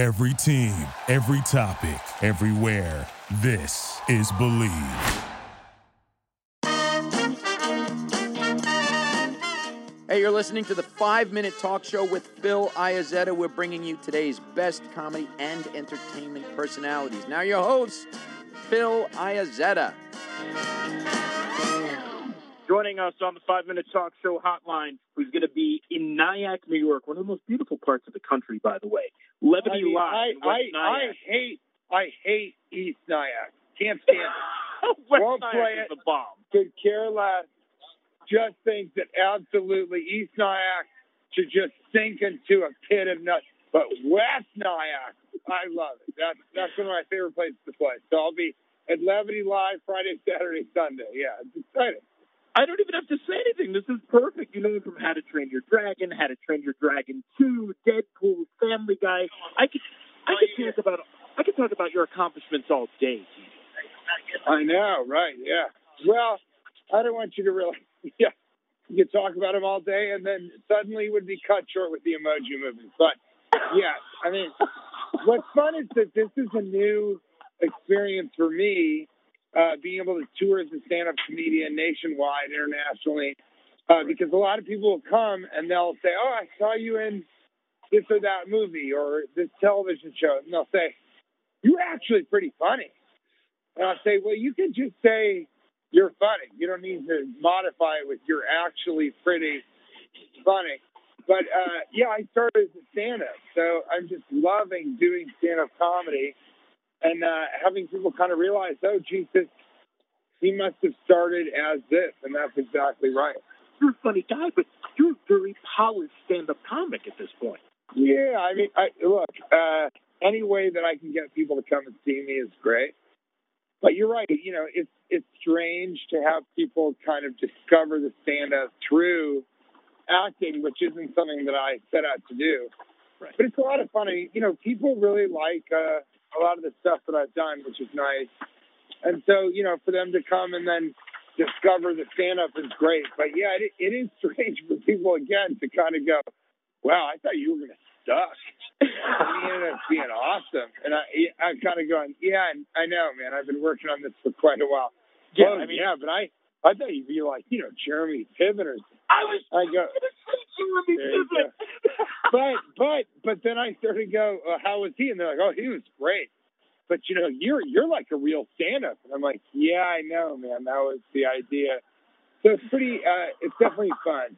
Every team, every topic, everywhere. This is Bleav. Hey, you're listening to the five minute talk show with Phil Iazetta. We're bringing you today's best comedy and entertainment personalities. Now, your host, Phil Iazetta. Joining us on the five minute talk show hotline, who's going to be in Nyack, New York, one of the most beautiful parts of the country, by the way. Levity I mean, Live. I, I, I hate I hate East Nyack. Can't stand it. West won't Nyack play is it. the bomb. Could care less. Just thinks that absolutely East Nyack should just sink into a pit of nuts. But West Nyack, I love it. That's that's one of my favorite places to play. So I'll be at Levity Live Friday, Saturday, Sunday. Yeah, it's exciting. I don't even have to say anything. This is perfect. You know me from How to Train Your Dragon, How to Train Your Dragon 2, Deadpool, Family Guy. I could, I could talk about, I could talk about your accomplishments all day. I know, right? Yeah. Well, I don't want you to really. Yeah, you could talk about them all day, and then suddenly it would be cut short with the emoji movie. But yeah, I mean, what's fun is that this is a new experience for me, uh, being able to tour as a stand-up comedian nationwide, internationally, uh, because a lot of people will come and they'll say, "Oh, I saw you in this or that movie or this television show," and they'll say, "You're actually pretty funny." And I'll say, well, you can just say you're funny. You don't need to modify it with you're actually pretty funny. But uh, yeah, I started as a stand-up, so I'm just loving doing stand-up comedy and uh, having people kind of realize, oh, Jesus, he must have started as this, and that's exactly right. You're a funny guy, but you're a very polished stand-up comic at this point. Yeah, I mean, I, look, uh, any way that I can get people to come and see me is great. But you're right. You know, it's it's strange to have people kind of discover the stand-up through acting, which isn't something that I set out to do. Right. But it's a lot of fun. I mean, You know, people really like uh, a lot of the stuff that I've done, which is nice. And so, you know, for them to come and then discover the stand-up is great. But yeah, it, it is strange for people again to kind of go, "Wow, I thought you were going to suck." and he ended up being awesome. And I, I'm kind of going, yeah, I know, man. I've been working on this for quite a while. Yeah, oh, I mean- yeah, but I, I thought you'd be like, you know, Jeremy Piven or. I was I go, going to say Jeremy Piven. but, but, but then I started to go, uh, how was he? And they're like, oh, he was great. But you know, you're you're like a real stand-up, and I'm like, yeah, I know, man. That was the idea. So it's pretty. Uh, it's definitely fun.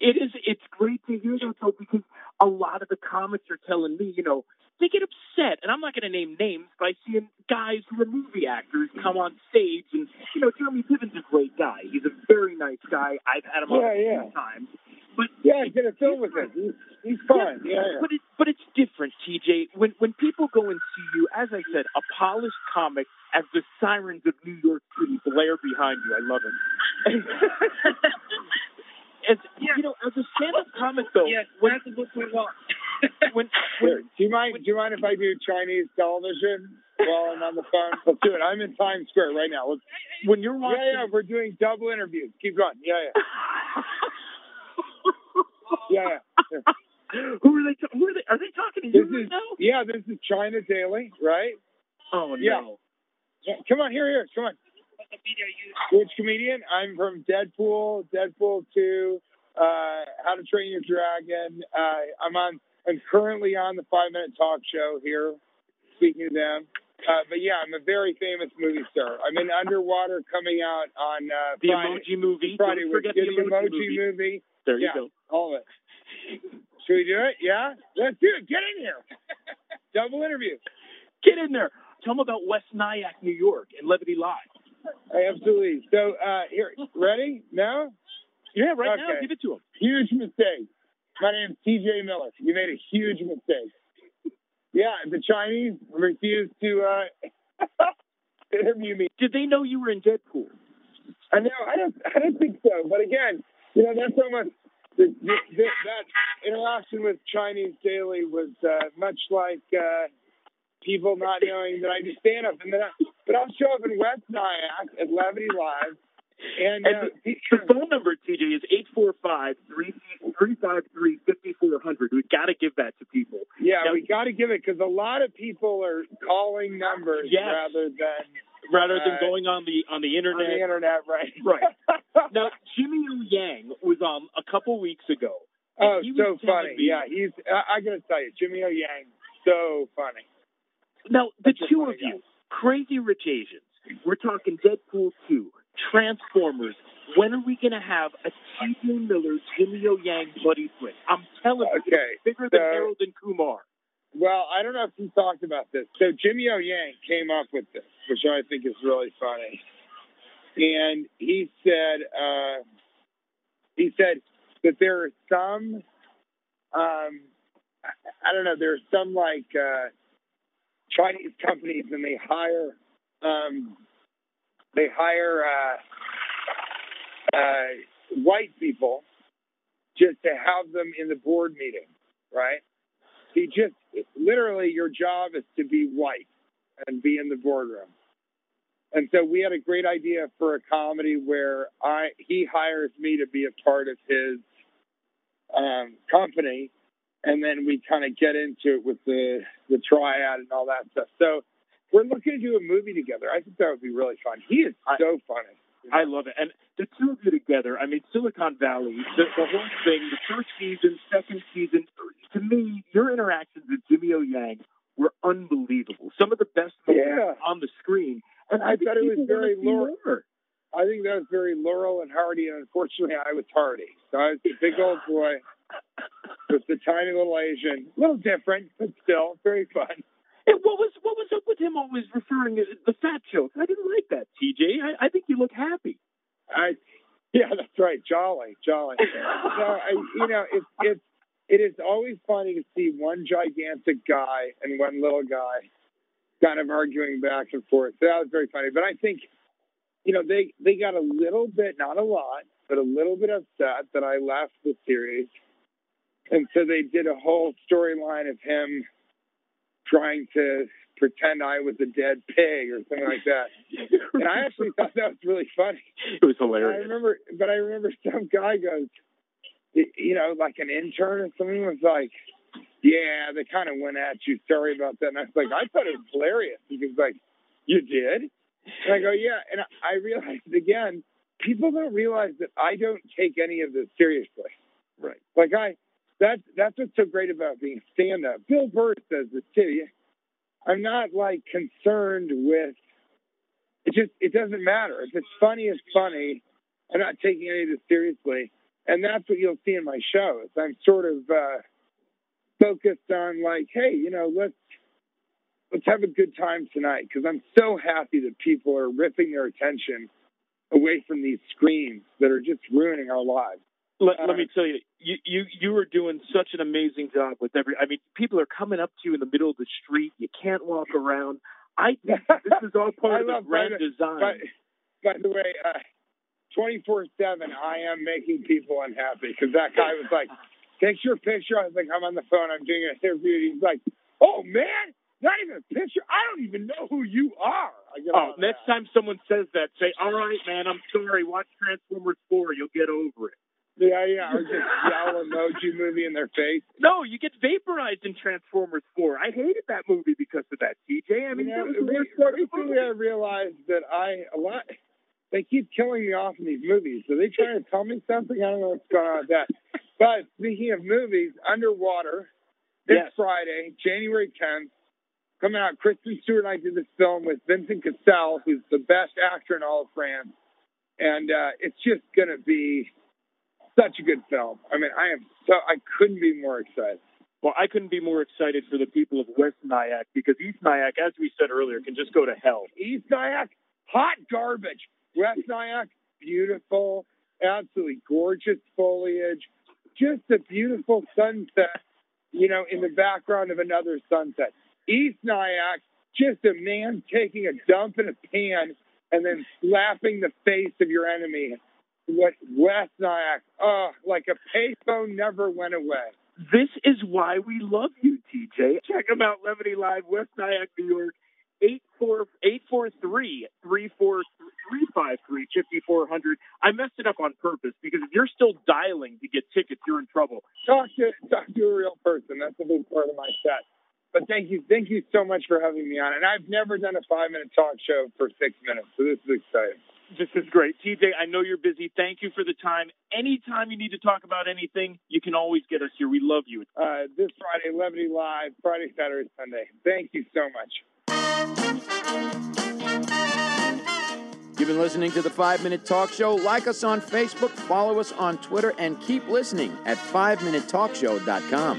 It is. It's great to hear that though, because a lot of the comics are telling me, you know, they get upset, and I'm not going to name names by seeing guys who are movie actors come on stage, and you know, Jeremy Piven's a great guy. He's a very nice guy. I've had him on Yeah, a few yeah. times, but Yeah, I did a film with him. He's, he's fun. Yeah, yeah. But it, but it's different, TJ. When when people go and see you, as I said, a polished comic as the sirens of New York City blare behind you. I love it. as you know, as a stand-up comic though, Yes, when that's the book we want. when, when do you mind? Do you mind if I do Chinese television while I'm on the phone? Let's do it. I'm in Times Square right now. Let's, when you're watching, yeah, yeah, we're doing double interviews. Keep going. Yeah, yeah, yeah. yeah. who are they? ta- Who are they? Are they talking to you This is now? yeah. This is China Daily, right? Oh Yeah. no! Yeah, come on, here, here, come on. Which comedian? I'm from Deadpool, Deadpool Two, uh, How to Train Your Dragon. Uh, I'm on. I'm currently on the Five Minute Talk Show here, speaking to them. Uh, but yeah, I'm a very famous movie star. I'm in Underwater, coming out on uh, The Friday. emoji movie. Friday, Don't we're forget the emoji, emoji movie. movie. There you yeah, go. all of it. Should we do it? Yeah, let's do it. Get in here. Double interview. Get in there. Tell them about West Nyack, New York, and Levity Live. Absolutely. So uh, here, ready? No. Yeah, right now, Okay. give it to them. Huge mistake. My name's TJ Miller. You made a huge mistake. Yeah, the Chinese refused to uh, interview me. Did they know you were in Deadpool? I know. I don't. I don't think so. But again, you know, that's almost the, the, the, that interaction with Chinese Daily was uh, much like uh, people not knowing that I do stand up, and then I, but I'll show up in West Nyack at Levity Live And, And uh, the, the phone number, TJ, is 845-353-5400. We've got to give that to people. yeah, Now- we got to give it because a lot of people are calling numbers Yes. rather than Rather than Uh, going on the on the internet. on the internet, right? Right. Now, Jimmy O Yang was on a couple weeks ago. oh, he was so funny. me- Yeah, he's. I, I got to tell you, Jimmy O Yang, so funny. Now, the That's two of you, Crazy Rich Asians, we're talking Deadpool 2, Transformers. When are we going to have a T.J. Miller, Jimmy O Yang buddy flick? I'm telling you, Okay, it's bigger than so- Harold and Kumar. Well, I don't know if you talked about this. So Jimmy O Yang came up with this, which I think is really funny. And he said, uh, he said that there are some, um, I don't know, there are some like uh, Chinese companies, and they hire, um, they hire uh, uh, white people just to have them in the board meeting, right? He just literally your job is to be white and be in the boardroom. And so we had a great idea for a comedy where I he hires me to be a part of his um, company, and then we kind of get into it with the the triad and all that stuff. So we're looking to do a movie together. I think that would be really fun. He is I- so funny. I love it. And the two of you together, I mean, Silicon Valley, the, the whole thing, the first season, second season, to me, your interactions with Jimmy O Yang were unbelievable. Some of the best moments Yeah. on the screen. And I think thought it was very Laura- I think that was very Laurel and Hardy, and unfortunately, I was Hardy. So I was the big old boy with the tiny little Asian. A little different, but still very fun. And what was what was up with him always referring to the fat joke? I didn't like that, TJ. I, I think you look happy. I, yeah, that's right, jolly, jolly. No, I, you know, it's it's it is always funny to see one gigantic guy and one little guy kind of arguing back and forth. So that was very funny. But I think, you know, they they got a little bit, not a lot, but a little bit upset that I left the series, and so they did a whole storyline of him trying to pretend I was a dead pig or something like that. And I actually thought that was really funny. it was hilarious. I remember, but I remember some guy goes, you know, like an intern or something was like, yeah, they kind of went at you. Sorry about that. And I was like, I thought it was hilarious. He was like, you did? And I go, yeah. And I I realized again, people don't realize that I don't take any of this seriously. Right. Like I, that's that's what's so great about being stand up. Bill Burr says this too. I'm not like concerned with. It just it doesn't matter if it's funny. It's funny. I'm not taking any of this seriously, and that's what you'll see in my shows. I'm sort of uh, focused on like, hey, you know, let's let's have a good time tonight because I'm so happy that people are ripping their attention away from these screens that are just ruining our lives. Let, let me tell you, you you you are doing such an amazing job with every. I mean, people are coming up to you in the middle of the street. You can't walk around. I this is all part of the grand by design. But by the way, uh, 24 7, I am making people unhappy because that guy was like, picture, picture. I was like, I'm on the phone. I'm doing an interview. He's like, oh, man, not even a picture. I don't even know who you are. Oh, next that. time someone says that, say, "All right, man, I'm sorry. Watch Transformers 4. You'll get over it." Yeah, yeah. Or just yell emoji movie in their face. No, you get vaporized in Transformers 4. I hated that movie because of that, TJ. I mean, you know, that was the worst re- part of the recently. I realized that I, a lot, they keep killing me off in these movies. Are they trying to tell me something? I don't know what's going on with that. But speaking of movies, Underwater, this Yes. Friday, January 10th, coming out. Kristen Stewart and I did this film with Vincent Cassel, who's the best actor in all of France. And uh, it's just going to be such a good film. I mean, I am so, I couldn't be more excited. Well, I couldn't be more excited for the people of West Nyack because East Nyack, as we said earlier, can just go to hell. East Nyack, hot garbage. West Nyack, beautiful, absolutely gorgeous foliage, just a beautiful sunset, you know, in the background of another sunset. East Nyack, just a man taking a dump in a pan and then slapping the face of your enemy. What West Nyack, oh, like a payphone never went away. This is why we love you, TJ. Check them out, Levity Live, West Nyack, New York, 843 343 353 5400. I messed it up on purpose because if you're still dialing to get tickets, you're in trouble. Talk to talk to a real person. That's a big part of my set. But thank you, thank you so much for having me on. And I've never done a five minute talk show for six minutes, so this is exciting. This is great. TJ, I know you're busy. Thank you for the time. Anytime you need to talk about anything, you can always get us here. We love you. Uh, this Friday, Levity Live, Friday, Saturday, Sunday. Thank you so much. You've been listening to the 5 Minute Talk Show. Like us on Facebook, follow us on Twitter, and keep listening at 5minutetalkshow.com.